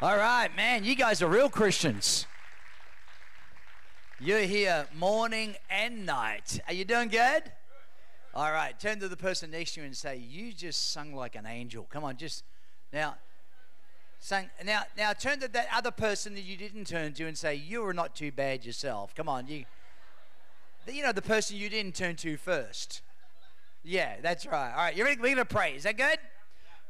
All right, man, you guys are real Christians. You're here morning and night. Are you doing good? All right, turn to the person next to you and say, "You just sung like an angel." Come on, just now. Sing, now, now turn to that other person that you didn't turn to and say, "You are not too bad yourself." Come on, you. You know the person you didn't turn to first. Yeah, that's right. All right, you're ready? We're gonna pray. Is that good?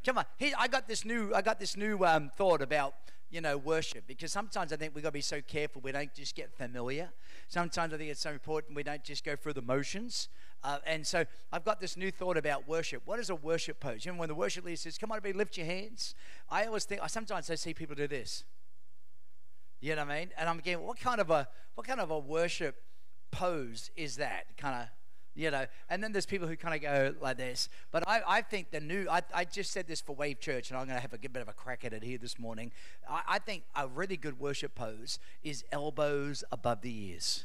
Come on. Here, I got this new. I got this new um, thought about you know worship because sometimes I think we've got to be so careful we don't just get familiar. Sometimes I think it's so important we don't just go through the motions. Uh, and so I've got this new thought about worship. What is a worship pose? You know, when the worship leader says, "Come on, everybody, lift your hands," I always think. I Sometimes I see people do this. You know what I mean? And I'm getting, what kind of a what kind of a worship pose is that? Kind of you know and then there's people who kind of go like this but i, I think the new I, I just said this for wave church and i'm going to have a good bit of a crack at it here this morning I, I think a really good worship pose is elbows above the ears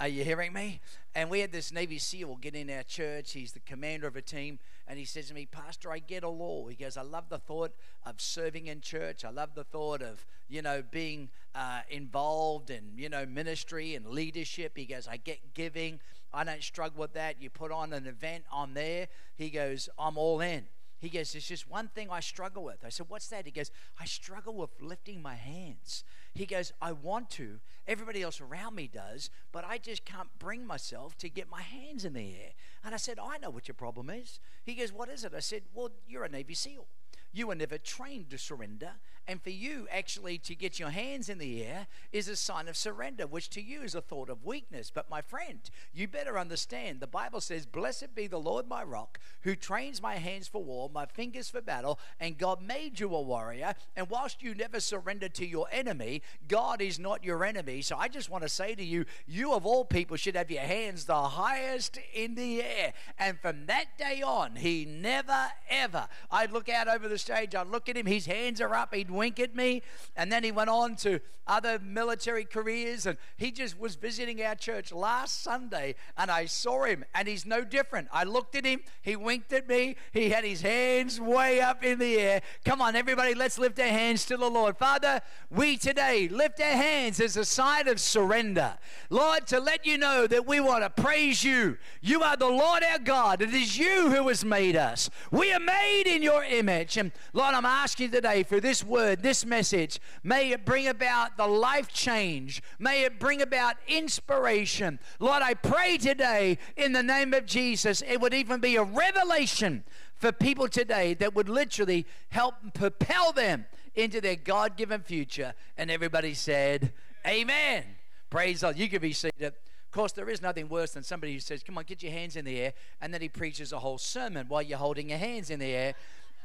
are you hearing me? And we had this Navy SEAL get in our church. He's the commander of a team. And he says to me, Pastor, I get a law. He goes, I love the thought of serving in church. I love the thought of, you know, being uh, involved in, you know, ministry and leadership. He goes, I get giving. I don't struggle with that. You put on an event, I'm there. He goes, I'm all in. He goes, There's just one thing I struggle with. I said, What's that? He goes, I struggle with lifting my hands. He goes, I want to. Everybody else around me does, but I just can't bring myself to get my hands in the air. And I said, I know what your problem is. He goes, What is it? I said, Well, you're a Navy SEAL. You were never trained to surrender. And for you, actually, to get your hands in the air is a sign of surrender, which to you is a thought of weakness. But my friend, you better understand the Bible says, Blessed be the Lord my rock, who trains my hands for war, my fingers for battle. And God made you a warrior. And whilst you never surrendered to your enemy, God is not your enemy. So I just want to say to you, you of all people should have your hands the highest in the air. And from that day on, he never, ever, I'd look out over the stage, I'd look at him, his hands are up, he'd wink at me. And then he went on to other military careers. And he just was visiting our church last Sunday. And I saw him, and he's no different. I looked at him, he winked at me, he had his hands way up in the air. Come on, everybody, let's lift our hands to the Lord. Father, we today lift our hands as a sign of surrender. Lord, to let you know that we want to praise you. You are the Lord our God. It is you who has made us. We are made in your image. And Lord, I'm asking today for this word word, this message, may it bring about the life change. May it bring about inspiration. Lord, I pray today in the name of Jesus, it would even be a revelation for people today that would literally help propel them into their God given future. And everybody said, Amen. Praise God. You can be seated. Of course, there is nothing worse than somebody who says, Come on, get your hands in the air, and then he preaches a whole sermon while you're holding your hands in the air.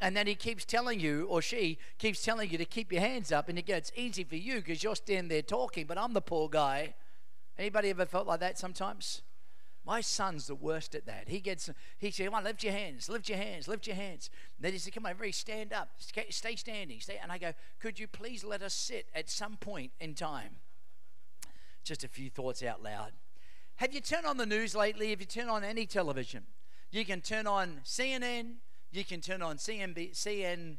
And then he keeps telling you, or she keeps telling you to keep your hands up, and it gets easy for you because you're standing there talking, but I'm the poor guy. Anybody ever felt like that sometimes? My son's the worst at that. He gets, he said, come on, lift your hands, lift your hands, lift your hands. And then he said, come on, everybody stand up, stay standing. Stay. And I go, could you please let us sit at some point in time? Just a few thoughts out loud. Have you turned on the news lately? Have you turned on any television? You can turn on CNN, you can turn on CNB, CN,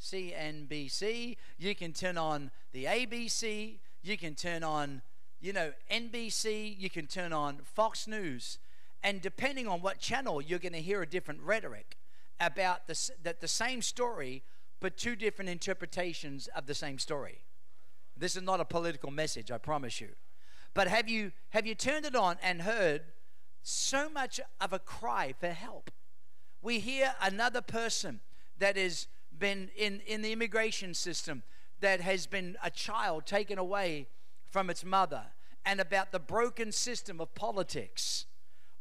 CNBC. You can turn on the ABC. You can turn on, you know, NBC. You can turn on Fox News. And depending on what channel, you're going to hear a different rhetoric about the, that the same story, but two different interpretations of the same story. This is not a political message, I promise you. But have you have you turned it on and heard so much of a cry for help? We hear another person that has been in, in the immigration system that has been a child taken away from its mother and about the broken system of politics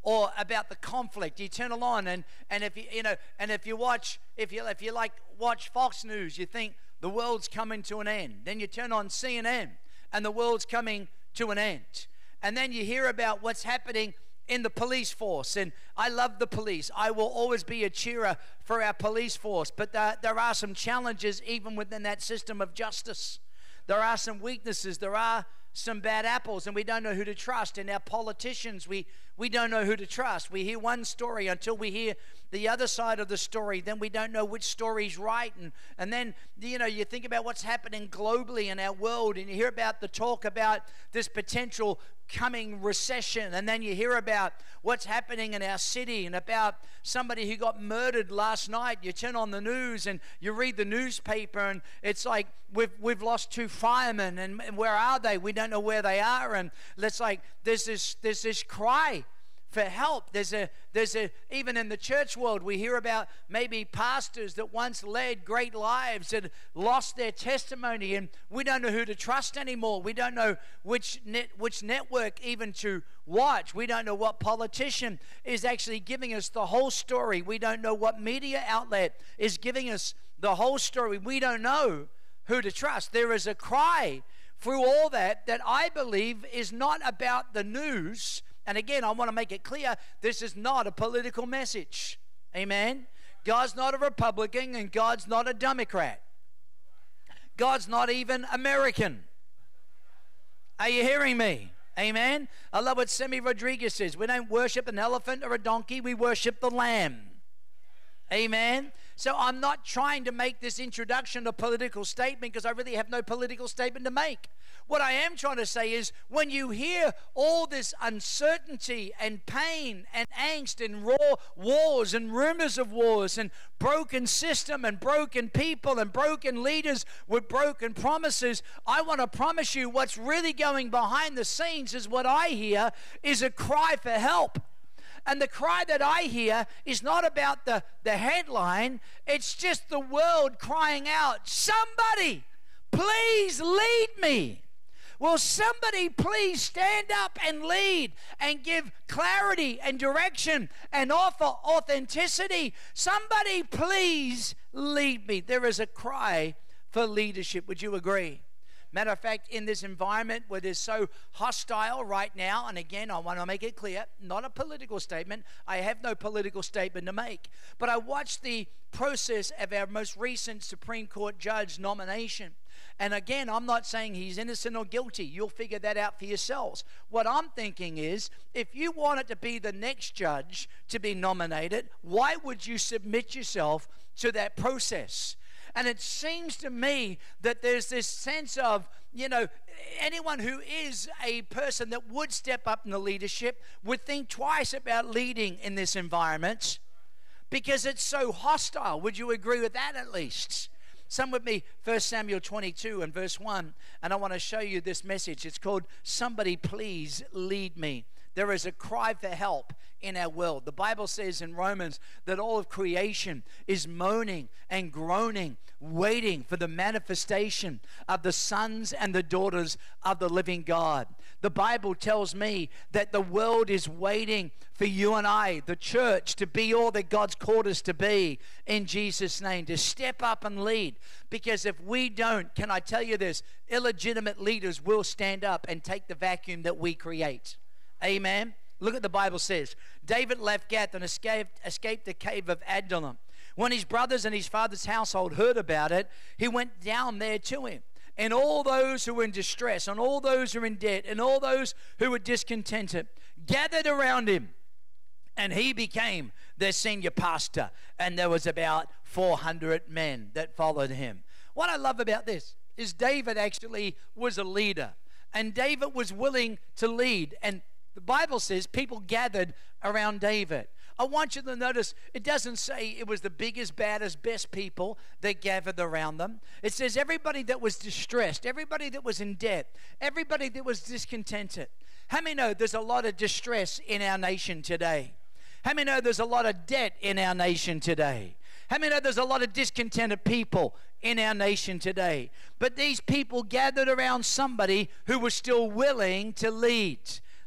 or about the conflict. You turn along and, and if you you know and if you watch if you if you like watch fox news you think the world's coming to an end. Then you turn on cnn and the world's coming to an end. And then you hear about what's happening in the police force. And I love the police. I will always be a cheerer for our police force. But there, there are some challenges even within that system of justice. There are some weaknesses. There are some bad apples and we don't know who to trust. And our politicians, we, we don't know who to trust. We hear one story until we hear the other side of the story. Then we don't know which story's right. And, and then, you know, you think about what's happening globally in our world and you hear about the talk about this potential coming recession. And then you hear about what's happening in our city and about somebody who got murdered last night. You turn on the news and you read the newspaper, and it's like we've, we've lost two firemen, and, where are they? We don't know where they are. And it's like there's this, there's this cry for help. There's a there's a even in the church world we hear about maybe pastors that once led great lives and lost their testimony and we don't know who to trust anymore. We don't know which net which network even to watch. We don't know what politician is actually giving us the whole story. We don't know what media outlet is giving us the whole story. We don't know who to trust. There is a cry through all that that I believe is not about the news and again, I want to make it clear this is not a political message. Amen. God's not a Republican and God's not a Democrat. God's not even American. Are you hearing me? Amen. I love what Sammy Rodriguez says. We don't worship an elephant or a donkey, we worship the lamb. Amen. So I'm not trying to make this introduction a political statement because I really have no political statement to make. What I am trying to say is when you hear all this uncertainty and pain and angst and raw wars and rumors of wars and broken system and broken people and broken leaders with broken promises, I want to promise you what's really going behind the scenes is what I hear is a cry for help. And the cry that I hear is not about the, the headline, it's just the world crying out, Somebody, please lead me. Will somebody please stand up and lead and give clarity and direction and offer authenticity? Somebody please lead me. There is a cry for leadership. Would you agree? Matter of fact, in this environment where there's so hostile right now, and again, I want to make it clear, not a political statement. I have no political statement to make. But I watched the process of our most recent Supreme Court judge nomination. And again, I'm not saying he's innocent or guilty. You'll figure that out for yourselves. What I'm thinking is if you wanted to be the next judge to be nominated, why would you submit yourself to that process? And it seems to me that there's this sense of, you know, anyone who is a person that would step up in the leadership would think twice about leading in this environment because it's so hostile. Would you agree with that at least? Some with me, 1 Samuel 22 and verse 1, and I want to show you this message. It's called Somebody Please Lead Me. There is a cry for help in our world. The Bible says in Romans that all of creation is moaning and groaning, waiting for the manifestation of the sons and the daughters of the living God. The Bible tells me that the world is waiting for you and I, the church, to be all that God's called us to be in Jesus' name, to step up and lead. Because if we don't, can I tell you this? Illegitimate leaders will stand up and take the vacuum that we create. Amen. Look at the Bible says. David left Gath and escaped, escaped the cave of Adullam. When his brothers and his father's household heard about it, he went down there to him. And all those who were in distress, and all those who were in debt, and all those who were discontented gathered around him. And he became their senior pastor. And there was about 400 men that followed him. What I love about this is David actually was a leader. And David was willing to lead. And the Bible says people gathered around David. I want you to notice it doesn't say it was the biggest, baddest, best people that gathered around them. It says everybody that was distressed, everybody that was in debt, everybody that was discontented. How many know there's a lot of distress in our nation today? How many know there's a lot of debt in our nation today? How many know there's a lot of discontented people in our nation today? But these people gathered around somebody who was still willing to lead.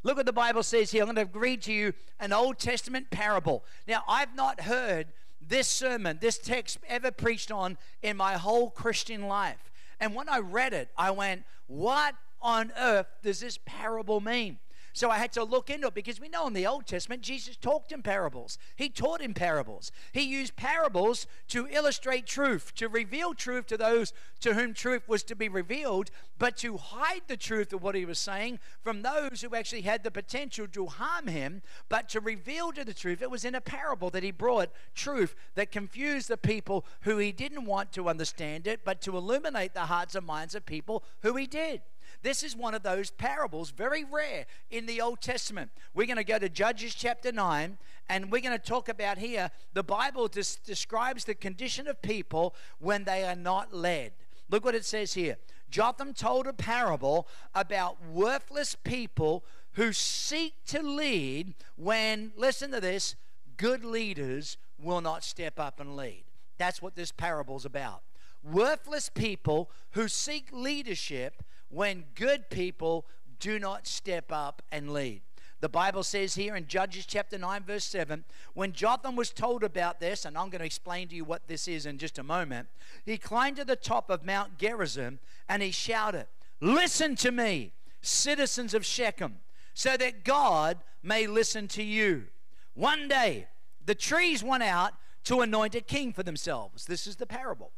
Look what the Bible says here. I'm going to read to you an Old Testament parable. Now, I've not heard this sermon, this text ever preached on in my whole Christian life. And when I read it, I went, What on earth does this parable mean? So I had to look into it because we know in the Old Testament, Jesus talked in parables. He taught in parables. He used parables to illustrate truth, to reveal truth to those to whom truth was to be revealed, but to hide the truth of what he was saying from those who actually had the potential to harm him, but to reveal to the truth. It was in a parable that he brought truth that confused the people who he didn't want to understand it, but to illuminate the hearts and minds of people who he did. This is one of those parables, very rare in the Old Testament. We're going to go to Judges chapter 9, and we're going to talk about here the Bible des- describes the condition of people when they are not led. Look what it says here. Jotham told a parable about worthless people who seek to lead when, listen to this, good leaders will not step up and lead. That's what this parable's about. Worthless people who seek leadership when good people do not step up and lead. The Bible says here in Judges chapter 9, verse 7, when Jotham was told about this, and I'm going to explain to you what this is in just a moment, he climbed to the top of Mount Gerizim and he shouted, Listen to me, citizens of Shechem, so that God may listen to you. One day, the trees went out to anoint a king for themselves. This is the parable.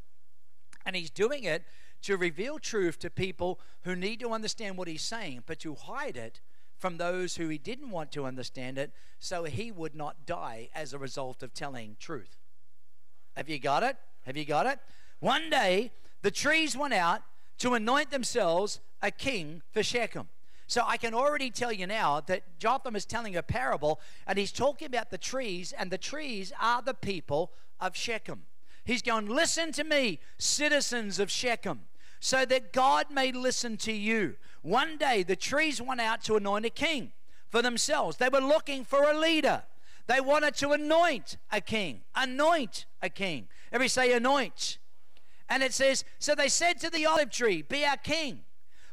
And he's doing it to reveal truth to people who need to understand what he's saying, but to hide it from those who he didn't want to understand it so he would not die as a result of telling truth. Have you got it? Have you got it? One day, the trees went out to anoint themselves a king for Shechem. So I can already tell you now that Jotham is telling a parable and he's talking about the trees, and the trees are the people of Shechem. He's going, Listen to me, citizens of Shechem, so that God may listen to you. One day the trees went out to anoint a king for themselves. They were looking for a leader. They wanted to anoint a king. Anoint a king. Every say anoint. And it says, So they said to the olive tree, Be our king.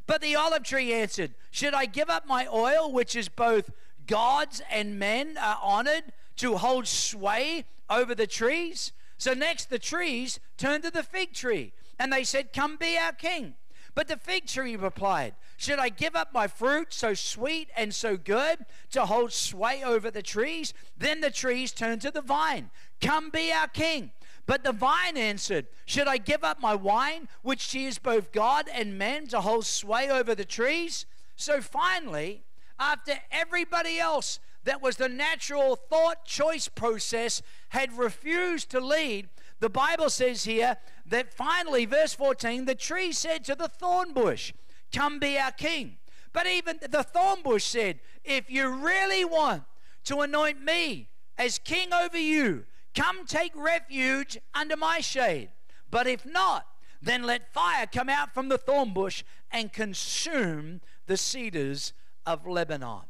But the olive tree answered, Should I give up my oil, which is both gods and men are honored, to hold sway over the trees? So next, the trees turned to the fig tree, and they said, Come be our king. But the fig tree replied, Should I give up my fruit so sweet and so good to hold sway over the trees? Then the trees turned to the vine, Come be our king. But the vine answered, Should I give up my wine, which is both God and men, to hold sway over the trees? So finally, after everybody else that was the natural thought choice process had refused to lead, the Bible says here that finally, verse 14, the tree said to the thorn bush, Come be our king. But even the thorn bush said, If you really want to anoint me as king over you, come take refuge under my shade. But if not, then let fire come out from the thorn bush and consume the cedars of Lebanon.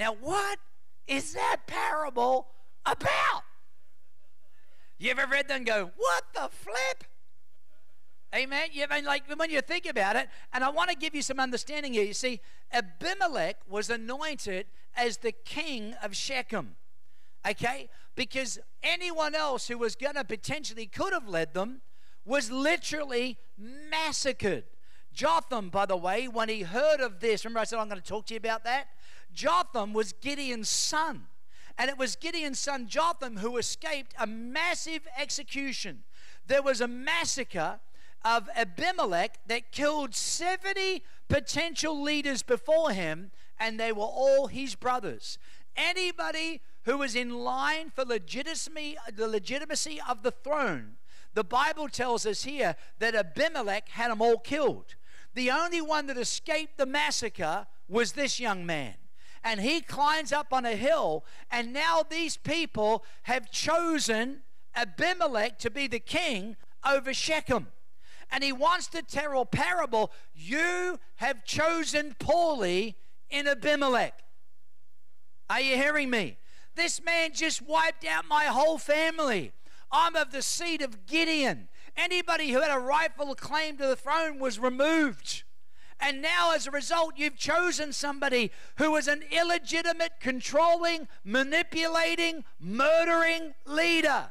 Now, what is that parable about? You ever read that and go, what the flip? Amen. You ever, like when you think about it, and I want to give you some understanding here. You see, Abimelech was anointed as the king of Shechem. Okay? Because anyone else who was to potentially could have led them was literally massacred. Jotham, by the way, when he heard of this, remember I said I'm going to talk to you about that? Jotham was Gideon's son. And it was Gideon's son Jotham who escaped a massive execution. There was a massacre of Abimelech that killed 70 potential leaders before him, and they were all his brothers. Anybody who was in line for legitimacy, the legitimacy of the throne, the Bible tells us here that Abimelech had them all killed. The only one that escaped the massacre was this young man and he climbs up on a hill. And now these people have chosen Abimelech to be the king over Shechem. And he wants to tell a parable you have chosen poorly in Abimelech. Are you hearing me? This man just wiped out my whole family. I'm of the seed of Gideon. Anybody who had a rightful claim to the throne was removed. And now, as a result, you've chosen somebody who is an illegitimate, controlling, manipulating, murdering leader.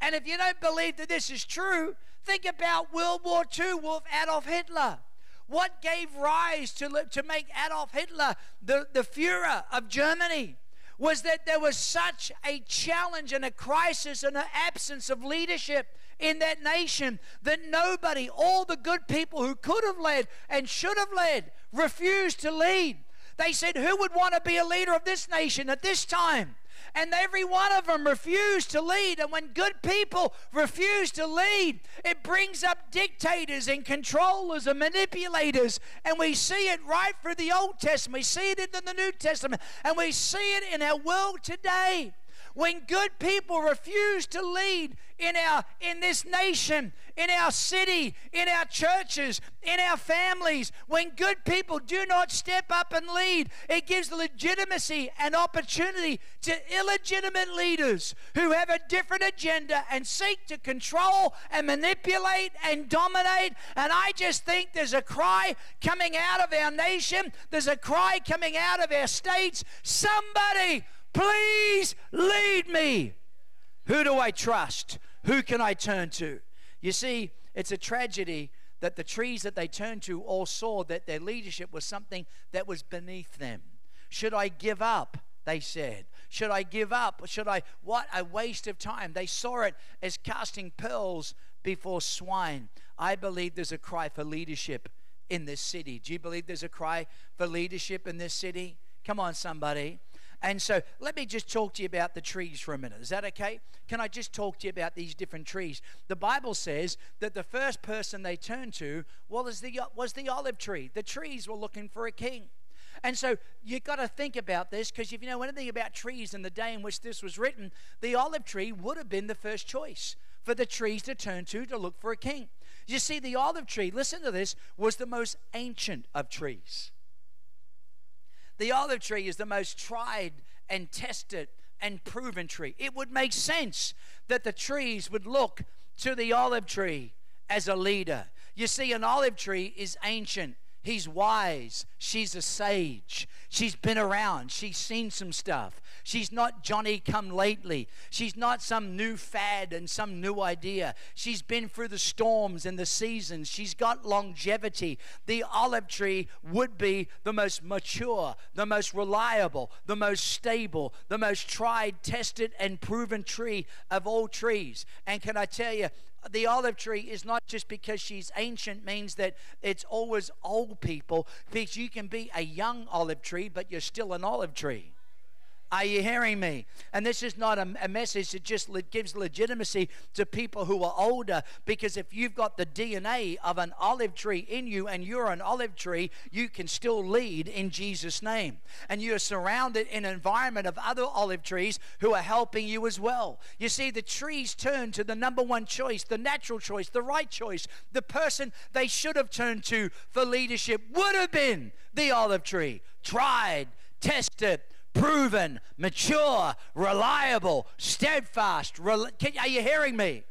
And if you don't believe that this is true, think about World War II with Adolf Hitler. What gave rise to, to make Adolf Hitler the, the Fuhrer of Germany? Was that there was such a challenge and a crisis and an absence of leadership in that nation that nobody, all the good people who could have led and should have led, refused to lead. They said, Who would want to be a leader of this nation at this time? and every one of them refused to lead. And when good people refuse to lead, it brings up dictators and controllers and manipulators. And we see it right through the Old Testament, we see it in the New Testament, and we see it in our world today. When good people refuse to lead in our in this nation, in our city, in our churches, in our families, when good people do not step up and lead, it gives legitimacy and opportunity to illegitimate leaders who have a different agenda and seek to control and manipulate and dominate. And I just think there's a cry coming out of our nation, there's a cry coming out of our states. Somebody Please lead me. Who do I trust? Who can I turn to? You see, it's a tragedy that the trees that they turned to all saw that their leadership was something that was beneath them. Should I give up? They said. Should I give up? Should I? What a waste of time. They saw it as casting pearls before swine. I believe there's a cry for leadership in this city. Do you believe there's a cry for leadership in this city? Come on, somebody. And so let me just talk to you about the trees for a minute. Is that okay? Can I just talk to you about these different trees? The Bible says that the first person they turned to was the, was the olive tree. The trees were looking for a king. And so you've got to think about this because if you know anything about trees in the day in which this was written, the olive tree would have been the first choice for the trees to turn to to look for a king. You see, the olive tree, listen to this, was the most ancient of trees. The olive tree is the most tried and tested and proven tree. It would make sense that the trees would look to the olive tree as a leader. You see, an olive tree is ancient. He's wise. She's a sage. She's been around. She's seen some stuff. She's not Johnny come lately. She's not some new fad and some new idea. She's been through the storms and the seasons. She's got longevity. The olive tree would be the most mature, the most reliable, the most stable, the most tried, tested, and proven tree of all trees. And can I tell you, the olive tree is not just because she's ancient means that it's always old people because you can be a young olive tree but you're still an olive tree are you hearing me? And this is not a, a message that just le- gives legitimacy to people who are older, because if you've got the DNA of an olive tree in you and you're an olive tree, you can still lead in Jesus' name. And you're surrounded in an environment of other olive trees who are helping you as well. You see, the trees turn to the number one choice, the natural choice, the right choice. The person they should have turned to for leadership would have been the olive tree. Tried, tested, proven, mature, reliable, steadfast. Rel- are you hearing me?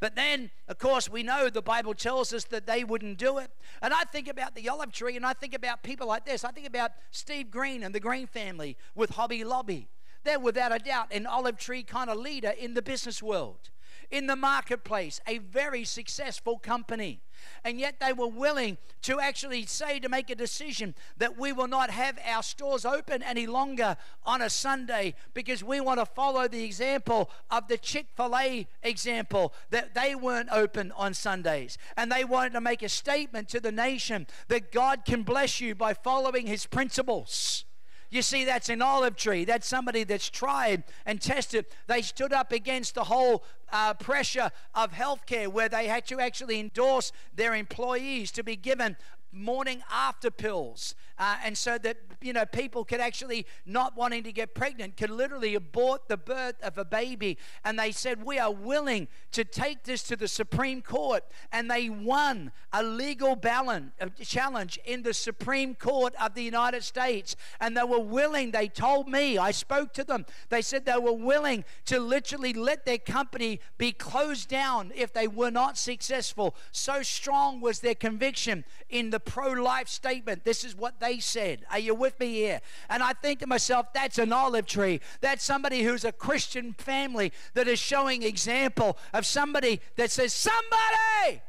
But then, of course, we know the Bible tells us that they wouldn't do it. And I think about the olive tree and I think about people like this. I think about Steve Green and the Green family with Hobby Lobby. They're without a doubt an olive tree kind of leader in the business world in the marketplace, a very successful company. And yet they were willing to actually say to make a decision that we will not have our stores open any longer on a Sunday because we want to follow the example of the Chick fil A example that they weren't open on Sundays. And they wanted to make a statement to the nation that God can bless you by following his principles. You see, that's an olive tree. That's somebody that's tried and tested. They stood up against the whole uh, pressure of healthcare where they had to actually endorse their employees to be given morning after pills. Uh, and so that, you know, people could actually, not wanting to get pregnant, could literally abort the birth of a baby. And they said, We are willing to take this to the Supreme Court. And they won a legal balance, a challenge in the Supreme Court of the United States. And they were willing, they told me, I spoke to them, they said they were willing to literally let their company be closed down if they were not successful. So strong was their conviction in the pro life statement. This is what they said. Are you with me here? And I think to myself, that's an olive tree. That's somebody who's a Christian family that is showing example of somebody that says, Somebody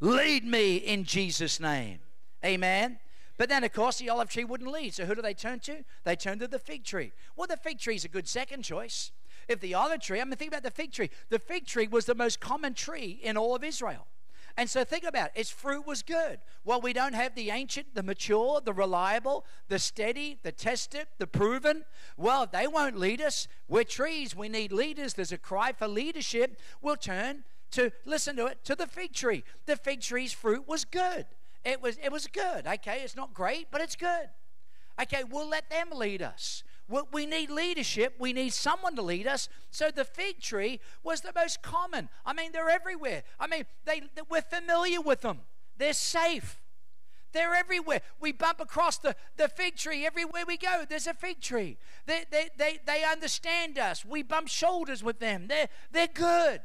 lead me in Jesus' name. Amen. But then, of course, the olive tree wouldn't lead. So who do they turn to? They turn to the fig tree. Well, the fig tree is a good second choice. If the olive tree, I mean, think about the fig tree. The fig tree was the most common tree in all of Israel. And so think about it. Its fruit was good. Well, we don't have the ancient, the mature, the reliable, the steady, the tested, the proven. Well, they won't lead us. We're trees. We need leaders. There's a cry for leadership. We'll turn to, listen to it, to the fig tree. The fig tree's fruit was good. It was, it was good. Okay, it's not great, but it's good. Okay, we'll let them lead us. We need leadership. We need someone to lead us. So the fig tree was the most common. I mean, they're everywhere. I mean, they, we're familiar with them. They're safe. They're everywhere. We bump across the, the fig tree everywhere we go. There's a fig tree. They, they, they, they understand us. We bump shoulders with them. They're, they're good.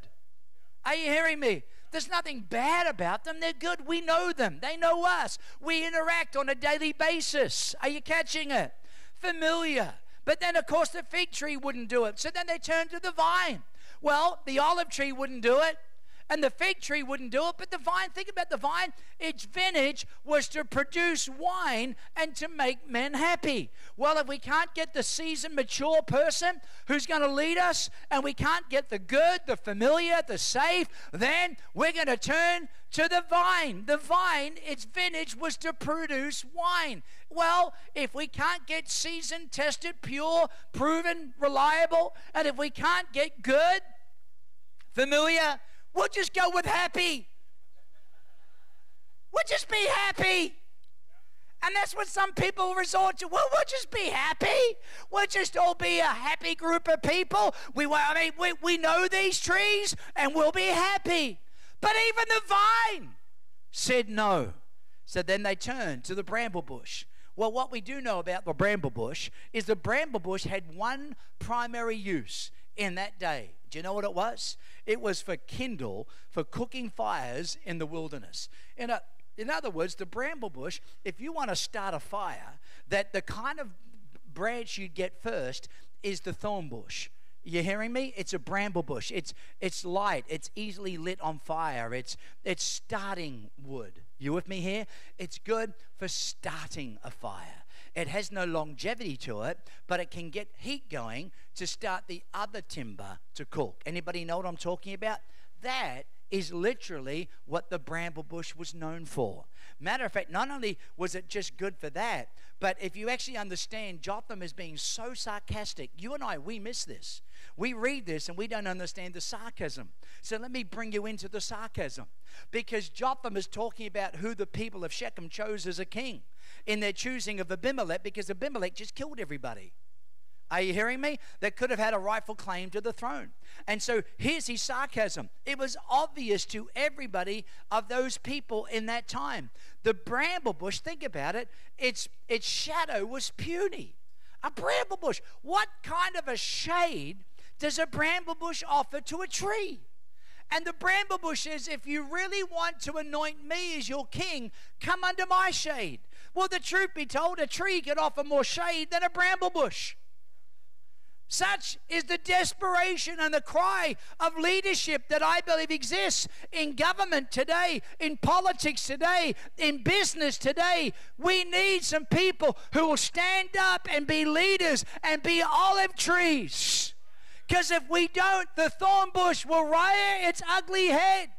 Are you hearing me? There's nothing bad about them. They're good. We know them. They know us. We interact on a daily basis. Are you catching it? Familiar. But then, of course, the fig tree wouldn't do it. So then they turned to the vine. Well, the olive tree wouldn't do it. And the fig tree wouldn't do it, but the vine, think about the vine, its vintage was to produce wine and to make men happy. Well, if we can't get the seasoned, mature person who's going to lead us, and we can't get the good, the familiar, the safe, then we're going to turn to the vine. The vine, its vintage was to produce wine. Well, if we can't get seasoned, tested, pure, proven, reliable, and if we can't get good, familiar, We'll just go with happy. We'll just be happy. And that's what some people resort to. Well, we'll just be happy. We'll just all be a happy group of people. We, I mean, we, we know these trees and we'll be happy. But even the vine said no. So then they turned to the bramble bush. Well, what we do know about the bramble bush is the bramble bush had one primary use in that day. Do you know what it was? It was for kindle, for cooking fires in the wilderness. In, a, in other words, the bramble bush, if you want to start a fire, that the kind of branch you'd get first is the thorn bush. You hearing me? It's a bramble bush. It's it's light. It's easily lit on fire. It's it's starting wood. You with me here? It's good for starting a fire. It has no longevity to it, but it can get heat going to start the other timber to cook. Anybody know what I'm talking about? That is literally what the bramble bush was known for. Matter of fact, not only was it just good for that, but if you actually understand Jotham as being so sarcastic, you and I, we miss this. We read this and we don't understand the sarcasm. So let me bring you into the sarcasm. Because Jotham is talking about who the people of Shechem chose as a king in their choosing of Abimelech because Abimelech just killed everybody. Are you hearing me? That could have had a rightful claim to the throne. And so here's his sarcasm. It was obvious to everybody of those people in that time. The bramble bush, think about it, its, its shadow was puny. A bramble bush. What kind of a shade does a bramble bush offer to a tree? And the bramble bush says, if you really want to anoint me as your king, come under my shade. Well, the truth be told, a tree can offer more shade than a bramble bush. Such is the desperation and the cry of leadership that I believe exists in government today, in politics today, in business today. We need some people who will stand up and be leaders and be olive trees. Because if we don't, the thorn bush will rear its ugly head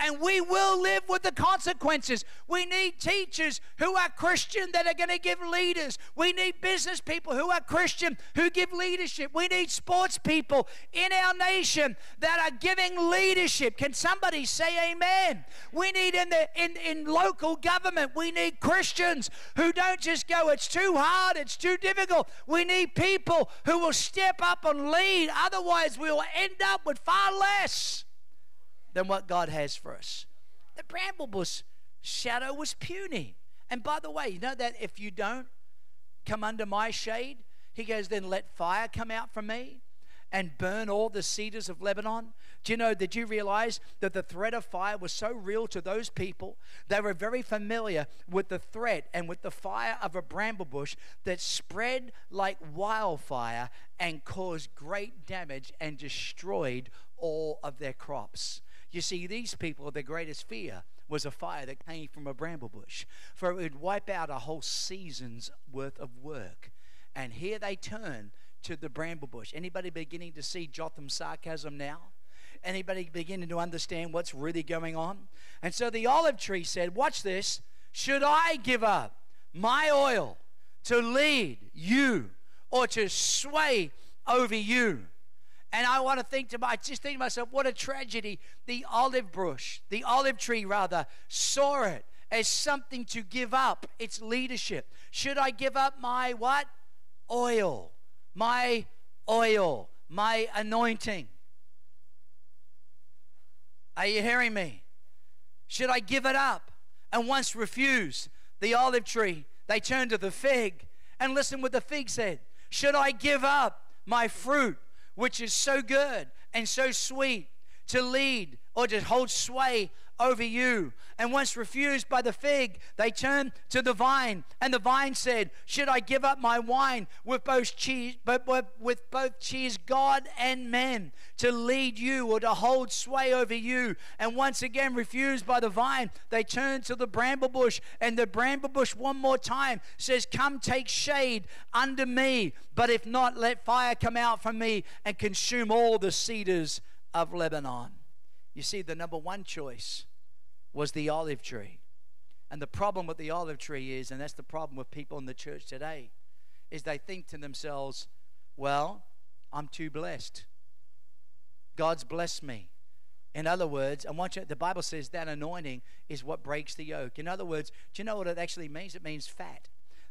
and we will live with the consequences. We need teachers who are Christian that are going to give leaders. We need business people who are Christian who give leadership. We need sports people in our nation that are giving leadership. Can somebody say amen? We need in the in, in local government, we need Christians who don't just go, it's too hard, it's too difficult. We need people who will step up and lead. Otherwise, we will end up with far less than what God has for us. The bramble bush shadow was puny. And by the way, you know that if you don't come under my shade, he goes, then let fire come out from me and burn all the cedars of Lebanon? Do you know, did you realize that the threat of fire was so real to those people? They were very familiar with the threat and with the fire of a bramble bush that spread like wildfire and caused great damage and destroyed all of their crops. You see, these people, their greatest fear was a fire that came from a bramble bush, for it would wipe out a whole season's worth of work. And here they turn to the bramble bush. Anybody beginning to see Jotham's sarcasm now? Anybody beginning to understand what's really going on? And so the olive tree said, Watch this. Should I give up my oil to lead you or to sway over you? And I want to think to my, just think to myself, what a tragedy. The olive bush, the olive tree rather, saw it as something to give up its leadership. Should I give up my what? Oil. My oil. My anointing. Are you hearing me? Should I give it up? And once refuse the olive tree, they turned to the fig. And listen what the fig said. Should I give up my fruit? Which is so good and so sweet to lead or to hold sway over you. And once refused by the fig, they turned to the vine, and the vine said, "Should I give up my wine with both cheese, but with both cheese, God and men, to lead you or to hold sway over you?" And once again refused by the vine, they turned to the bramble bush, and the bramble bush one more time says, "Come take shade under me, but if not, let fire come out from me and consume all the cedars of Lebanon." You see, the number one choice was the olive tree. And the problem with the olive tree is, and that's the problem with people in the church today, is they think to themselves, well, I'm too blessed. God's blessed me. In other words, I want you, the Bible says that anointing is what breaks the yoke. In other words, do you know what it actually means? It means fat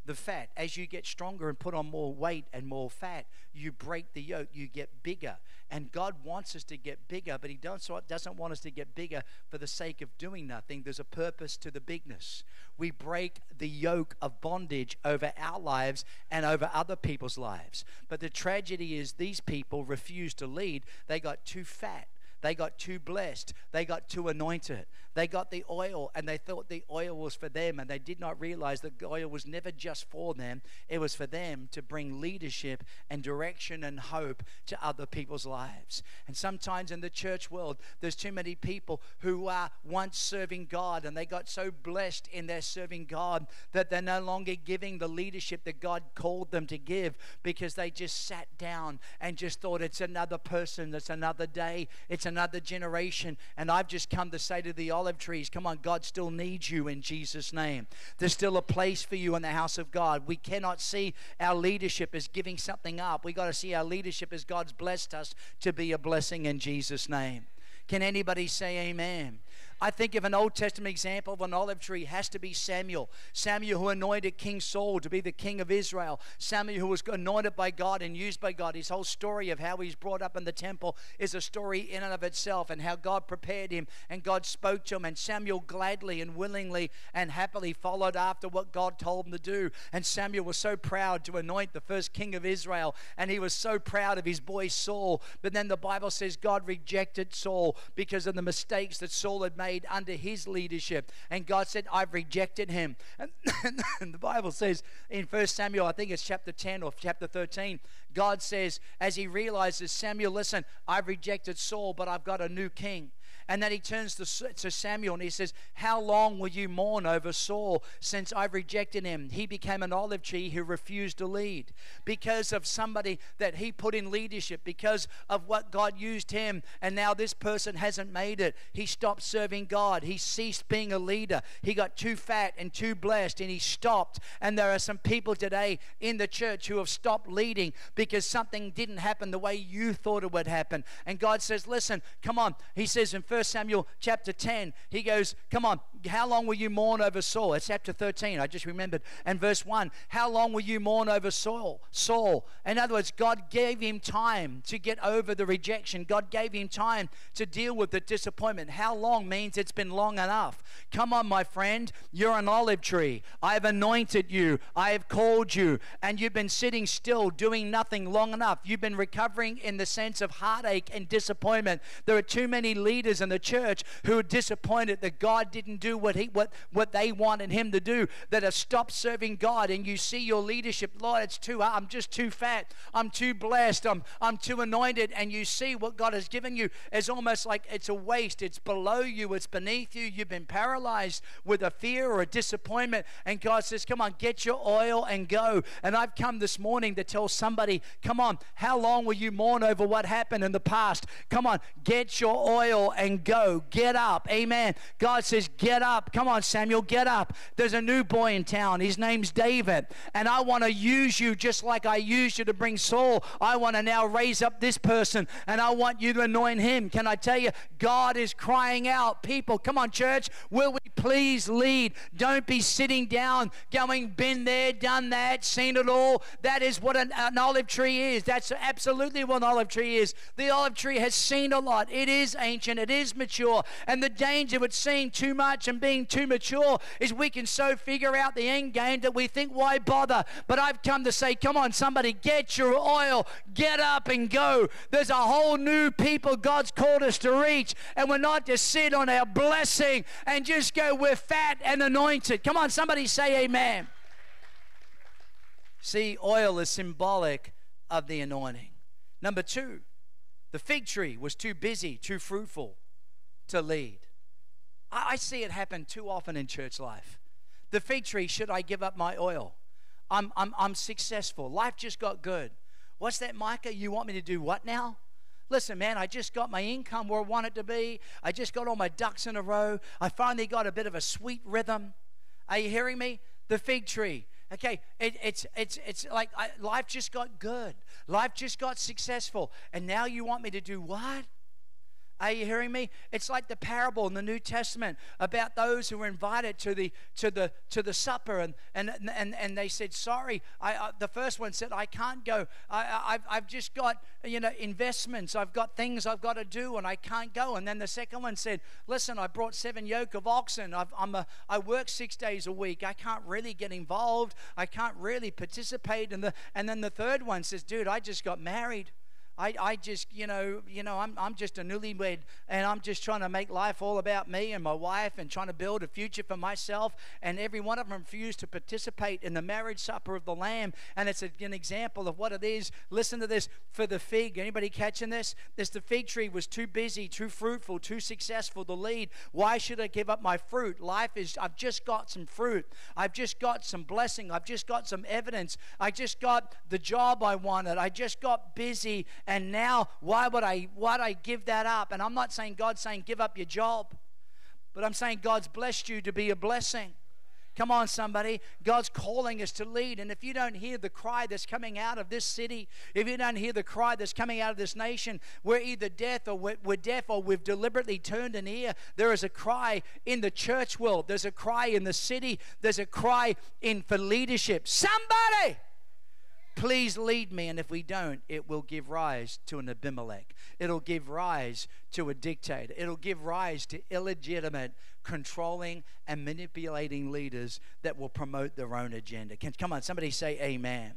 the fat. As you get stronger and put on more weight and more fat, you break the yoke, you get bigger. And God wants us to get bigger, but He doesn't want us to get bigger for the sake of doing nothing. There's a purpose to the bigness. We break the yoke of bondage over our lives and over other people's lives. But the tragedy is these people refuse to lead, they got too fat. They got too blessed. They got too anointed. They got the oil and they thought the oil was for them, and they did not realize that the oil was never just for them, it was for them to bring leadership and direction and hope to other people's lives. And sometimes in the church world, there's too many people who are once serving God and they got so blessed in their serving God that they're no longer giving the leadership that God called them to give because they just sat down and just thought it's another person, it's another day, it's another generation. And I've just come to say to the olive trees, come on, God still needs you in Jesus' name. There's still a place for you in the house of God. We cannot see our leadership as giving something up. We got to see our leadership as God's blessed us to be a blessing in Jesus' name. Can anybody say amen? I think of an Old Testament example of an olive tree has to be Samuel. Samuel who anointed King Saul to be the king of Israel. Samuel who was anointed by God and used by God. His whole story of how he's brought up in the temple is a story in and of itself and how God prepared him and God spoke to him and Samuel gladly and willingly and happily followed after what God told him to do. And Samuel was so proud to anoint the first king of Israel and he was so proud of his boy Saul. But then the Bible says God rejected Saul because of the mistakes that Saul had made under his leadership. And God said, I've rejected him. And, and the Bible says in 1 Samuel, I think it's chapter 10 or chapter 13, God says, as he realizes, Samuel, listen, I've rejected Saul, but I've got a new king. And then he turns to, to Samuel and he says, How long will you mourn over Saul since I've rejected him? He became an olive tree who refused to lead because of somebody that he put in leadership, because of what God used him. And now this person hasn't made it. He stopped serving God. He ceased being a leader. He got too fat and too blessed and he stopped. And there are some people today in the church who have stopped leading because something didn't happen the way you thought it would happen. And God says, Listen, come on. He says in 1 1 Samuel chapter 10, he goes, Come on, how long will you mourn over Saul? It's chapter 13, I just remembered. And verse 1, how long will you mourn over Saul? Saul. In other words, God gave him time to get over the rejection. God gave him time to deal with the disappointment. How long means it's been long enough. Come on, my friend, you're an olive tree. I have anointed you, I have called you, and you've been sitting still doing nothing long enough. You've been recovering in the sense of heartache and disappointment. There are too many leaders in the church who are disappointed that God didn't do do what he what what they wanted him to do, that have stopped serving God, and you see your leadership, Lord, it's too hard. I'm just too fat. I'm too blessed. I'm I'm too anointed, and you see what God has given you is almost like it's a waste. It's below you. It's beneath you. You've been paralyzed with a fear or a disappointment, and God says, "Come on, get your oil and go." And I've come this morning to tell somebody, "Come on, how long will you mourn over what happened in the past? Come on, get your oil and go. Get up. Amen. God says, Get up. Come on, Samuel, get up. There's a new boy in town. His name's David. And I want to use you just like I used you to bring Saul. I want to now raise up this person and I want you to anoint him. Can I tell you, God is crying out. People, come on, church, will we please lead? Don't be sitting down, going, been there, done that, seen it all. That is what an, an olive tree is. That's absolutely what an olive tree is. The olive tree has seen a lot. It is ancient, it is mature. And the danger would seem too much and being too mature is we can so figure out the end game that we think, why bother? But I've come to say, come on, somebody, get your oil, get up and go. There's a whole new people God's called us to reach. And we're not to sit on our blessing and just go, we're fat and anointed. Come on, somebody say amen. See, oil is symbolic of the anointing. Number two, the fig tree was too busy, too fruitful to lead. I, see it happen too often in church life. The fig tree, should I give up my oil? I'm, I'm, I'm successful. Life just got good. What's that, Micah? You want me to do what now? Listen, man, I just got my income where I want it to be. I just got all my ducks in a row. I finally got a bit of a sweet rhythm. Are you hearing me? The fig tree. Okay, it, it's it's it's like I, life just got good. Life just got successful, and now you want me to do what? Are you hearing me? It's like the parable in the New Testament about those who were invited to the to the to the supper, and and and, and they said, "Sorry." I, the first one said, "I can't go. I, I've I've just got you know investments. I've got things I've got to do, and I can't go." And then the second one said, "Listen, I brought seven yoke of oxen. I've, I'm a I work six days a week. I can't really get involved. I can't really participate." And the and then the third one says, "Dude, I just got married." I, I just, you know, you know, I'm, I'm just a newlywed and I'm just trying to make life all about me and my wife and trying to build a future for myself. And every one of them refused to participate in the marriage supper of the Lamb. And it's an example of what it is. Listen to this for the fig. Anybody catching this? This the fig tree was too busy, too fruitful, too successful to lead. Why should I give up my fruit? Life is, I've just got some fruit. I've just got some blessing. I've just got some evidence. I just got the job I wanted. I just got busy and now why would I why would I give that up? And I'm not saying God's saying give up your job, but I'm saying God's blessed you to be a blessing. Come on, somebody. God's calling us to lead. And if you don't hear the cry that's coming out of this city, if you don't hear the cry that's coming out of this nation, we're either deaf or we're, we're deaf or we've deliberately turned an ear. There is a cry in the church world, there's a cry in the city, there's a cry in for leadership. Somebody! Please lead me, and if we don't, it will give rise to an Abimelech. It'll give rise to a dictator. It'll give rise to illegitimate, controlling, and manipulating leaders that will promote their own agenda. Can, come on, somebody say amen.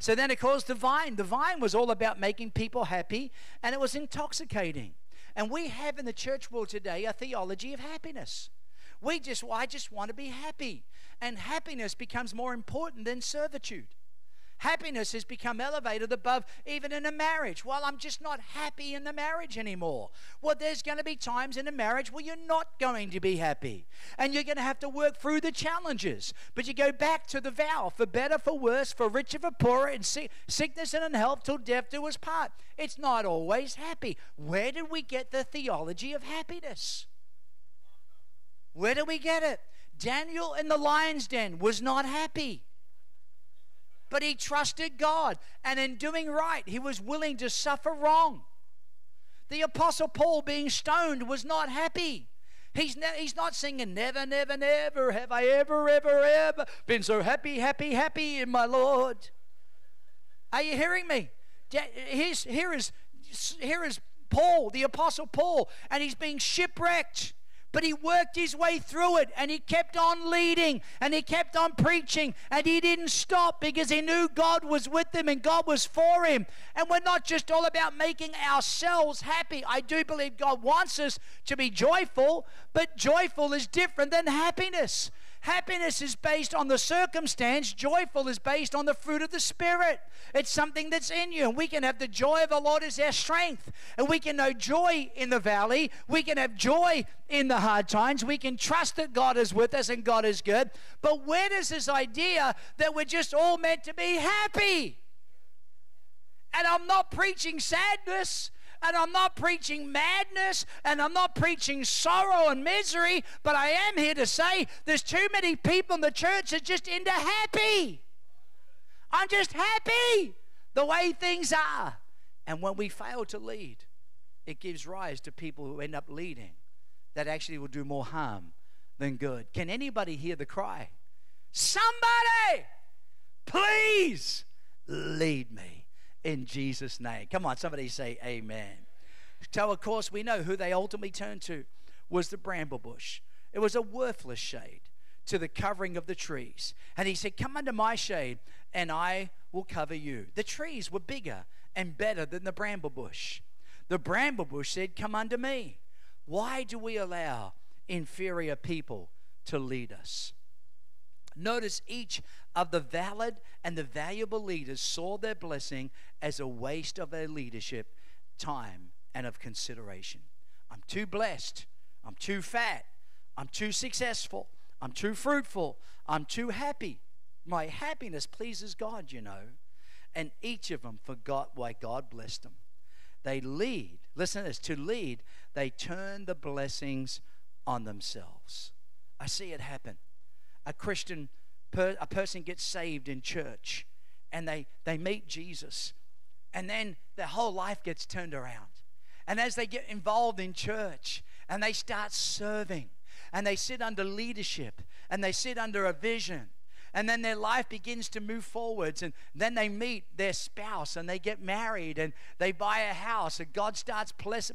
So then, of course, the vine. The vine was all about making people happy, and it was intoxicating. And we have in the church world today a theology of happiness. We just, well, I just want to be happy. And happiness becomes more important than servitude. Happiness has become elevated above even in a marriage. Well, I'm just not happy in the marriage anymore. Well, there's going to be times in a marriage where you're not going to be happy. And you're going to have to work through the challenges. But you go back to the vow for better, for worse, for richer, for poorer, in sickness and in health, till death do us part. It's not always happy. Where did we get the theology of happiness? Where did we get it? Daniel in the lion's den was not happy but he trusted God. And in doing right, he was willing to suffer wrong. The Apostle Paul, being stoned, was not happy. He's, ne- he's not singing, Never, never, never have I ever, ever, ever been so happy, happy, happy in my Lord. Are you hearing me? Here's, here, is, here is Paul, the Apostle Paul, and he's being shipwrecked but he worked his way through it and he kept on leading and he kept on preaching and he didn't stop because he knew God was with him and God was for him. And we're not just all about making ourselves happy. I do believe God wants us to be joyful, but joyful is different than happiness. Happiness is based on the circumstance, joyful is based on the fruit of the Spirit. It's something that's in you. And we can have the joy of the Lord as our strength. And we can know joy in the valley. We can have joy in the hard times. We can trust that God is with us and God is good. But where does this idea that we're just all meant to be happy? And I'm not preaching sadness and I'm not preaching madness and I'm not preaching sorrow and misery, but I am here to say there's too many people in the church that just into happy. I'm just happy the way things are. And when we fail to lead, it gives rise to people who end up leading that actually will do more harm than good. Can anybody hear the cry? Somebody, please lead me in Jesus' name. Come on, somebody say amen. So, of course, we know who they ultimately turned to was the bramble bush. It was a worthless shade to the covering of the trees. And he said, Come under my shade, and I will cover you. The trees were bigger and better than the bramble bush. The bramble bush said, Come under me. Why do we allow inferior people to lead us? Notice each of the valid and the valuable leaders saw their blessing as a waste of their leadership time and of consideration. I'm too blessed. I'm too fat. I'm too successful. I'm too fruitful. I'm too happy. My happiness pleases God, you know. And each of them forgot why God blessed them. They lead, listen to this, to lead, they turn the blessings on themselves. I see it happen a Christian, per, a person gets saved in church and they, they meet Jesus, and then their whole life gets turned around. And as they get involved in church and they start serving and they sit under leadership and they sit under a vision and then their life begins to move forwards and then they meet their spouse and they get married and they buy a house and god starts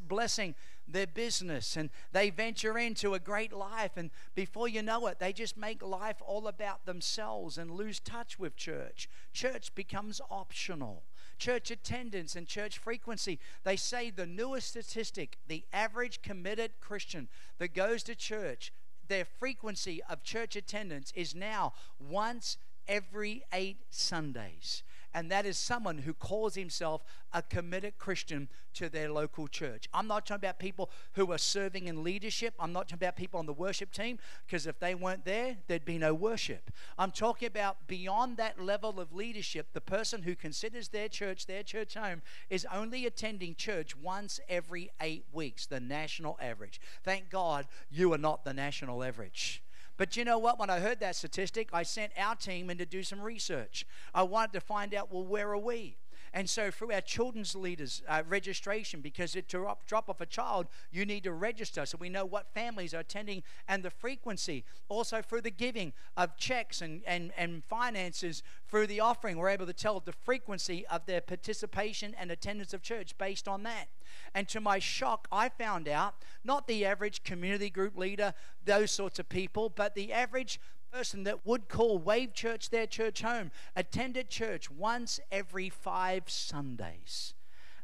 blessing their business and they venture into a great life. And before you know it, they just make life all about themselves and lose touch with church. Church becomes optional. Church attendance and church frequency. They say the newest statistic the average committed Christian that goes to church, their frequency of church attendance is now once every eight Sundays and that is someone who calls himself a committed Christian to their local church. I'm not talking about people who are serving in leadership. I'm not talking about people on the worship team, because if they weren't there, there'd be no worship. I'm talking about beyond that level of leadership, the person who considers their church their church home is only attending church once every eight weeks, the national average. Thank God you are not the national average. But you know what? When I heard that statistic, I sent our team in to do some research. I wanted to find out, well, where are we? And so, through our children's leaders uh, registration, because to drop, drop off a child, you need to register so we know what families are attending and the frequency. Also, through the giving of checks and, and, and finances through the offering, we're able to tell the frequency of their participation and attendance of church based on that. And to my shock, I found out not the average community group leader, those sorts of people, but the average person that would call Wave Church their church home attended church once every five Sundays.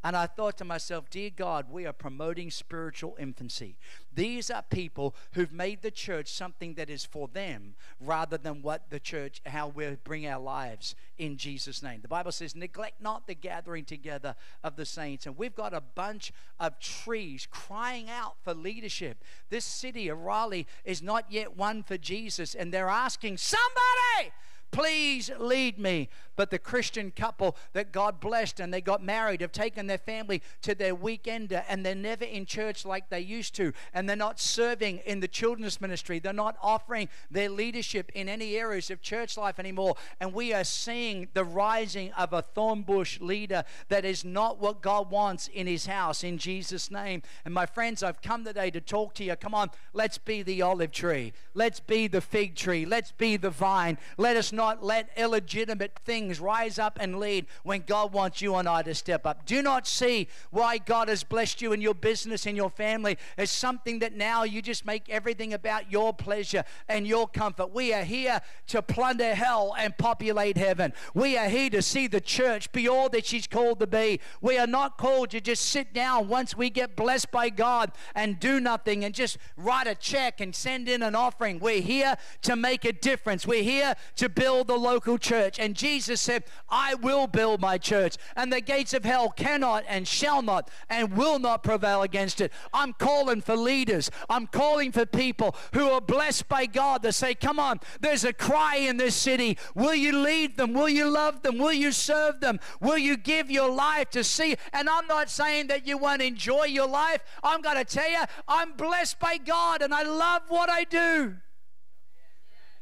And I thought to myself, Dear God, we are promoting spiritual infancy. These are people who've made the church something that is for them rather than what the church, how we bring our lives in Jesus' name. The Bible says, Neglect not the gathering together of the saints. And we've got a bunch of trees crying out for leadership. This city of Raleigh is not yet one for Jesus, and they're asking, Somebody! Please lead me. But the Christian couple that God blessed and they got married have taken their family to their weekender and they're never in church like they used to. And they're not serving in the children's ministry. They're not offering their leadership in any areas of church life anymore. And we are seeing the rising of a thorn bush leader that is not what God wants in his house in Jesus' name. And my friends, I've come today to talk to you. Come on, let's be the olive tree. Let's be the fig tree. Let's be the vine. Let us not let illegitimate things kings rise up and lead when God wants you and I to step up. Do not see why God has blessed you in your business and your family as something that now you just make everything about your pleasure and your comfort. We are here to plunder hell and populate heaven. We are here to see the church be all that she's called to be. We are not called to just sit down once we get blessed by God and do nothing and just write a check and send in an offering. We're here to make a difference. We're here to build the local church. And Jesus said, I will build my church, and the gates of hell cannot and shall not and will not prevail against it. I'm calling for leaders. I'm calling for people who are blessed by God to say, Come on, there's a cry in this city. Will you lead them? Will you love them? Will you serve them? Will you give your life to see? And I'm not saying that you won't enjoy your life. I'm going to tell you, I'm blessed by God and I love what I do.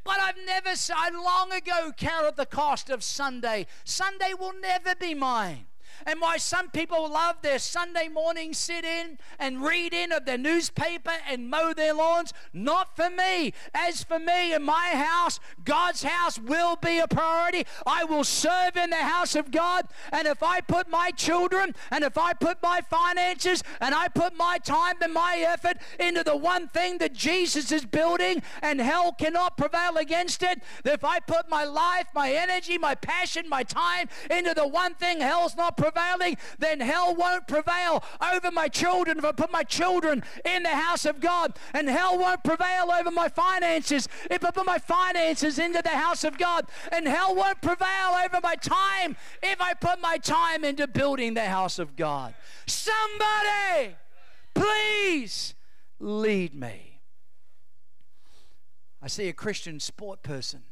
But I've never, I long ago counted the cost of Sunday. Sunday will never be mine and why some people love their Sunday morning sit in and read in of their newspaper and mow their lawns. Not for me. As for me and my house, God's house will be a priority. I will serve in the house of God. And if I put my children and if I put my finances and I put my time and my effort into the one thing that Jesus is building and hell cannot prevail against it, if I put my life, my energy, my passion, my time into the one thing hell's not prevailing, then hell won't prevail over my children if I put my children in the house of God. And hell won't prevail over my finances if I put my finances into the house of God. And hell won't prevail over my time if I put my time into building the house of God. Somebody, please lead me. I see a Christian sport person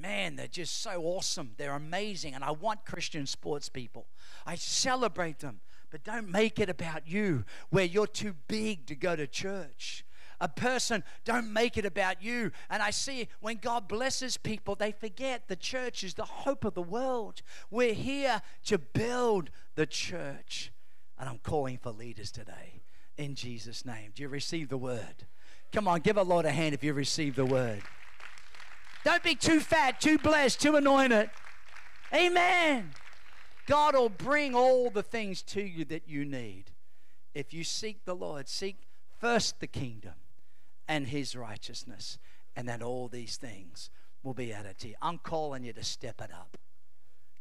man, they're just so awesome. They're amazing. And I want Christian sports people. I celebrate them. But don't make it about you where you're too big to go to church. A person, don't make it about you. And I see when God blesses people, they forget the church is the hope of the world. We're here to build the church. And I'm calling for leaders today in Jesus' name. Do you receive the word? Come on, give a Lord a hand if you receive the word. Don't be too fat, too blessed, too anointed. Amen. God will bring all the things to you that you need. If you seek the Lord, seek first the kingdom and his righteousness, and then all these things will be added to you. I'm calling you to step it up.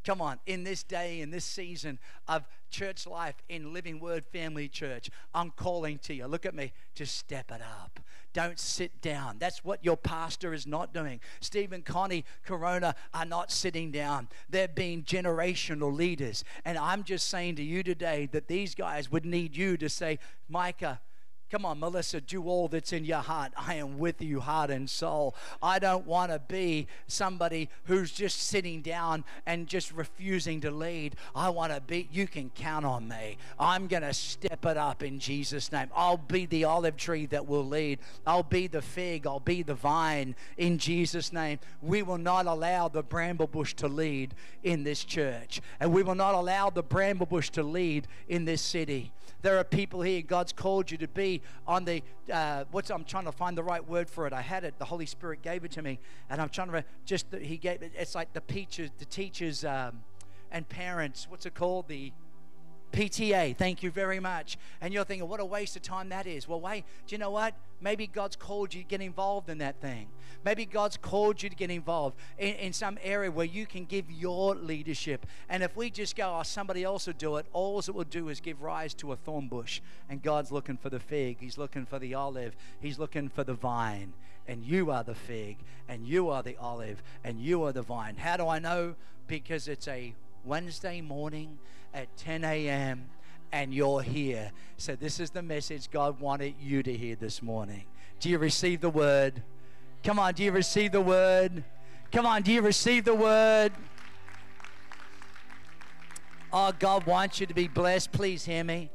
Come on, in this day, in this season of church life in Living Word Family Church, I'm calling to you. Look at me, just step it up. Don't sit down. That's what your pastor is not doing. Stephen Connie Corona are not sitting down. They're being generational leaders. And I'm just saying to you today that these guys would need you to say, Micah, Come on, Melissa, do all that's in your heart. I am with you, heart and soul. I don't want to be somebody who's just sitting down and just refusing to lead. I want to be, you can count on me. I'm going to step it up in Jesus' name. I'll be the olive tree that will lead. I'll be the fig. I'll be the vine in Jesus' name. We will not allow the bramble bush to lead in this church, and we will not allow the bramble bush to lead in this city. There are people here, God's called you to be on the, uh, what's, I'm trying to find the right word for it. I had it, the Holy Spirit gave it to me, and I'm trying to, just, He gave it, it's like the teachers, the teachers um, and parents, what's it called? The, PTA, thank you very much. And you're thinking, what a waste of time that is. Well, wait, do you know what? Maybe God's called you to get involved in that thing. Maybe God's called you to get involved in, in some area where you can give your leadership. And if we just go, oh, somebody else will do it, all it will do is give rise to a thorn bush. And God's looking for the fig, He's looking for the olive, He's looking for the vine. And you are the fig, and you are the olive, and you are the vine. How do I know? Because it's a Wednesday morning at 10 a.m. and you're here. So, this is the message God wanted you to hear this morning. Do you receive the word? Come on, do you receive the word? Come on, do you receive the word? Oh, God wants you to be blessed. Please hear me.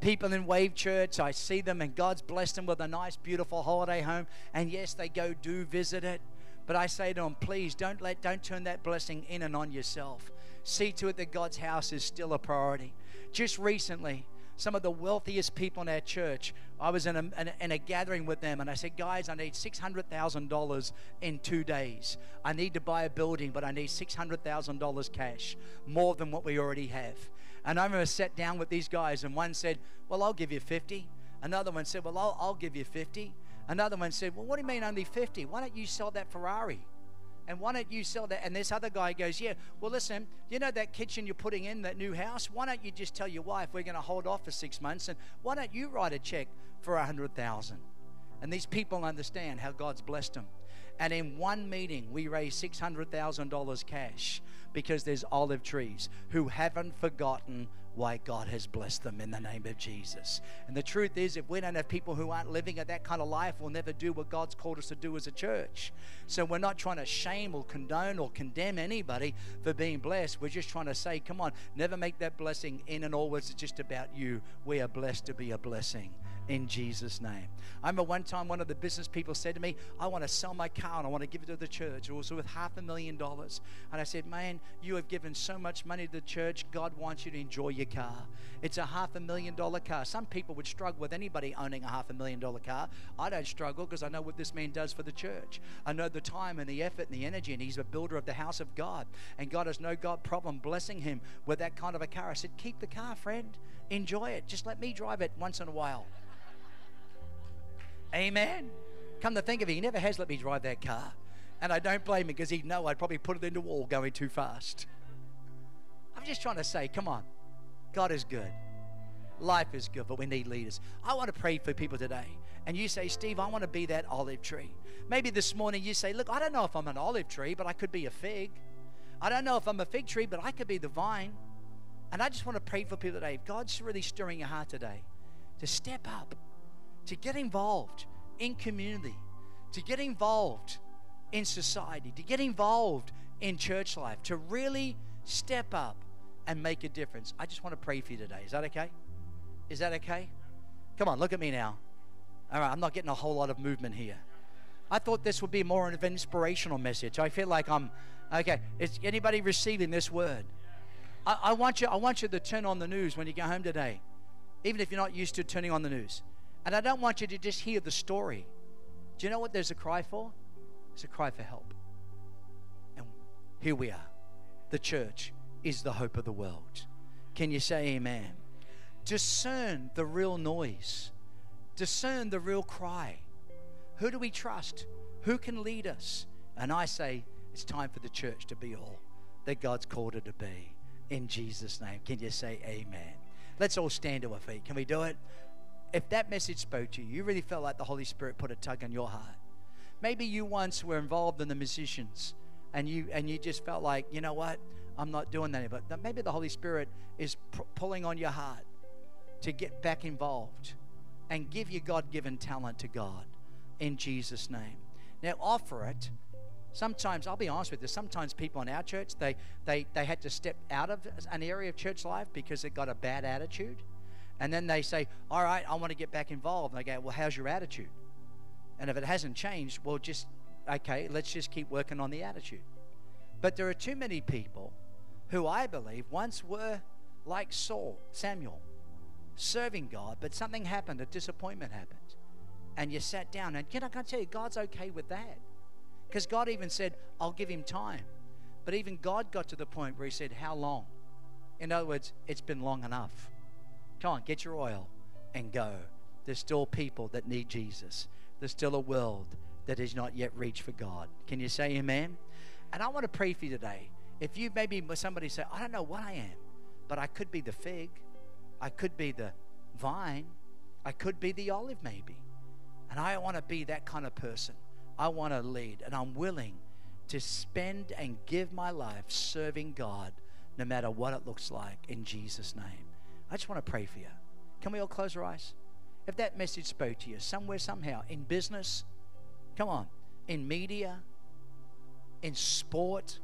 People in Wave Church, I see them and God's blessed them with a nice, beautiful holiday home. And yes, they go do visit it. But I say to them, please don't let don't turn that blessing in and on yourself. See to it that God's house is still a priority. Just recently, some of the wealthiest people in our church. I was in a, in a, in a gathering with them and I said, Guys, I need $600,000 in two days. I need to buy a building, but I need $600,000 cash, more than what we already have. And I remember sat down with these guys, and one said, Well, I'll give you 50. Another one said, Well, I'll, I'll give you 50. Another one said, Well, what do you mean only 50? Why don't you sell that Ferrari? And why don't you sell that? And this other guy goes, Yeah, well, listen, you know that kitchen you're putting in, that new house? Why don't you just tell your wife we're going to hold off for six months? And why don't you write a check for a 100000 And these people understand how God's blessed them. And in one meeting, we raised $600,000 cash because there's olive trees who haven't forgotten why God has blessed them in the name of Jesus. And the truth is, if we don't have people who aren't living at that kind of life, we'll never do what God's called us to do as a church. So we're not trying to shame or condone or condemn anybody for being blessed. We're just trying to say, come on, never make that blessing in and always it's just about you. We are blessed to be a blessing in Jesus' name. I remember one time one of the business people said to me, I want to sell my car and I want to give it to the church. It was worth half a million dollars. And I said, Man, you have given so much money to the church. God wants you to enjoy your car. It's a half a million dollar car. Some people would struggle with anybody owning a half a million dollar car. I don't struggle because I know what this man does for the church. I know the time and the effort and the energy, and he's a builder of the house of God. And God has no God problem blessing him with that kind of a car. I said, Keep the car, friend. Enjoy it. Just let me drive it once in a while. Amen. Come to think of it, he never has let me drive that car. And I don't blame him because he'd know I'd probably put it in the wall going too fast. I'm just trying to say, come on, God is good. Life is good, but we need leaders. I want to pray for people today. And you say, Steve, I want to be that olive tree. Maybe this morning you say, Look, I don't know if I'm an olive tree, but I could be a fig. I don't know if I'm a fig tree, but I could be the vine. And I just want to pray for people today. If God's really stirring your heart today to step up to get involved in community, to get involved in society, to get involved in church life, to really step up and make a difference. I just want to pray for you today. Is that okay? Is that okay? Come on, look at me now. All right, I'm not getting a whole lot of movement here. I thought this would be more of an inspirational message. I feel like I'm okay. Is anybody receiving this word? I, I want you. I want you to turn on the news when you go home today, even if you're not used to turning on the news. And I don't want you to just hear the story. Do you know what there's a cry for? It's a cry for help. And here we are. The church is the hope of the world. Can you say amen? Discern the real noise, discern the real cry. Who do we trust? Who can lead us? And I say it's time for the church to be all that God's called her to be. In Jesus' name. Can you say amen? Let's all stand to our feet. Can we do it? If that message spoke to you, you really felt like the Holy Spirit put a tug on your heart. Maybe you once were involved in the musicians and you and you just felt like, you know what? I'm not doing that But maybe the Holy Spirit is p- pulling on your heart to get back involved and give your God-given talent to God in Jesus name. Now offer it. Sometimes I'll be honest with you, sometimes people in our church they they they had to step out of an area of church life because they got a bad attitude and then they say, All right, I want to get back involved. And I go, Well, how's your attitude? And if it hasn't changed, well, just, okay, let's just keep working on the attitude. But there are too many people who I believe once were like Saul, Samuel, serving God, but something happened, a disappointment happened. And you sat down, and you I can tell you, God's okay with that. Because God even said, I'll give him time. But even God got to the point where he said, How long? In other words, it's been long enough. Come on, get your oil and go. There's still people that need Jesus. There's still a world that has not yet reached for God. Can you say amen? And I want to pray for you today. If you maybe somebody say, I don't know what I am, but I could be the fig, I could be the vine, I could be the olive maybe. And I want to be that kind of person. I want to lead, and I'm willing to spend and give my life serving God no matter what it looks like in Jesus' name. I just want to pray for you. Can we all close our eyes? If that message spoke to you somewhere, somehow, in business, come on, in media, in sport,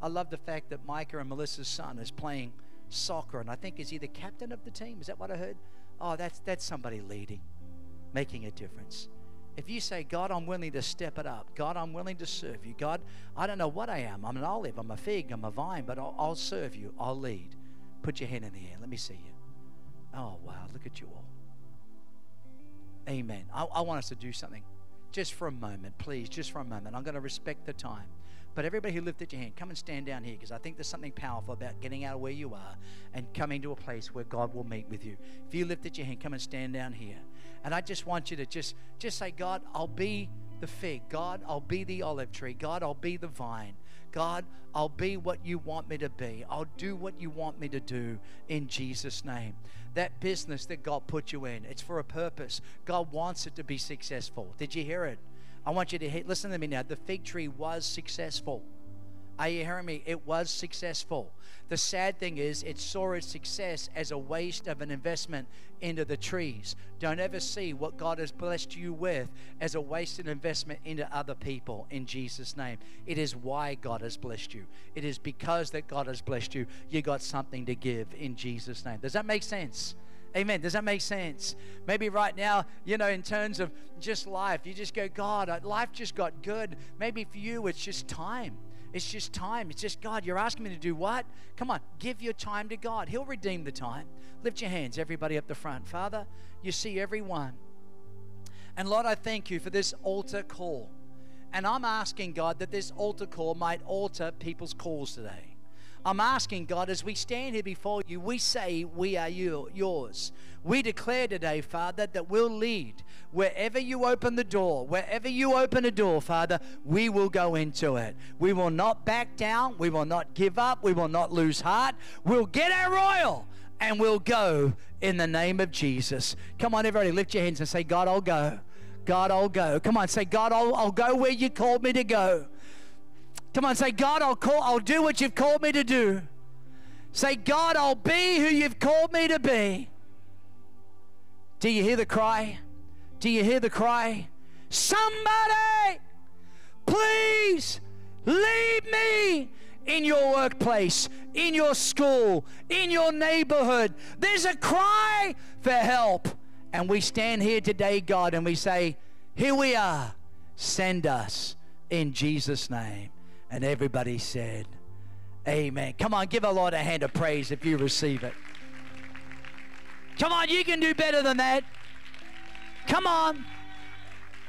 I love the fact that Micah and Melissa's son is playing soccer, and I think is he the captain of the team? Is that what I heard? Oh, that's that's somebody leading, making a difference. If you say, God, I'm willing to step it up. God, I'm willing to serve you. God, I don't know what I am. I'm an olive. I'm a fig. I'm a vine, but I'll, I'll serve you. I'll lead. Put your hand in the air. Let me see you. Oh, wow. Look at you all. Amen. I, I want us to do something just for a moment, please, just for a moment. I'm going to respect the time. But everybody who lifted your hand, come and stand down here because I think there's something powerful about getting out of where you are and coming to a place where God will meet with you. If you lifted your hand, come and stand down here. And I just want you to just just say, God, I'll be the fig. God, I'll be the olive tree. God, I'll be the vine. God, I'll be what you want me to be. I'll do what you want me to do in Jesus' name. That business that God put you in, it's for a purpose. God wants it to be successful. Did you hear it? I want you to hear, listen to me now. The fig tree was successful. Are you hearing me? It was successful. The sad thing is, it saw its success as a waste of an investment into the trees. Don't ever see what God has blessed you with as a wasted investment into other people in Jesus' name. It is why God has blessed you. It is because that God has blessed you, you got something to give in Jesus' name. Does that make sense? Amen. Does that make sense? Maybe right now, you know, in terms of just life, you just go, God, uh, life just got good. Maybe for you, it's just time. It's just time. It's just God. You're asking me to do what? Come on, give your time to God. He'll redeem the time. Lift your hands, everybody up the front. Father, you see everyone. And Lord, I thank you for this altar call. And I'm asking God that this altar call might alter people's calls today. I'm asking God, as we stand here before you, we say we are you, yours. We declare today, Father, that we'll lead. Wherever you open the door, wherever you open a door, Father, we will go into it. We will not back down. We will not give up. We will not lose heart. We'll get our oil and we'll go in the name of Jesus. Come on, everybody, lift your hands and say, God, I'll go. God, I'll go. Come on, say, God, I'll, I'll go where you called me to go. Come on, say, God, I'll call, I'll do what you've called me to do. Say, God, I'll be who you've called me to be. Do you hear the cry? Do you hear the cry? Somebody, please lead me in your workplace, in your school, in your neighborhood. There's a cry for help. And we stand here today, God, and we say, Here we are. Send us in Jesus' name. And everybody said, Amen. Come on, give a Lord a hand of praise if you receive it. Come on, you can do better than that. Come on.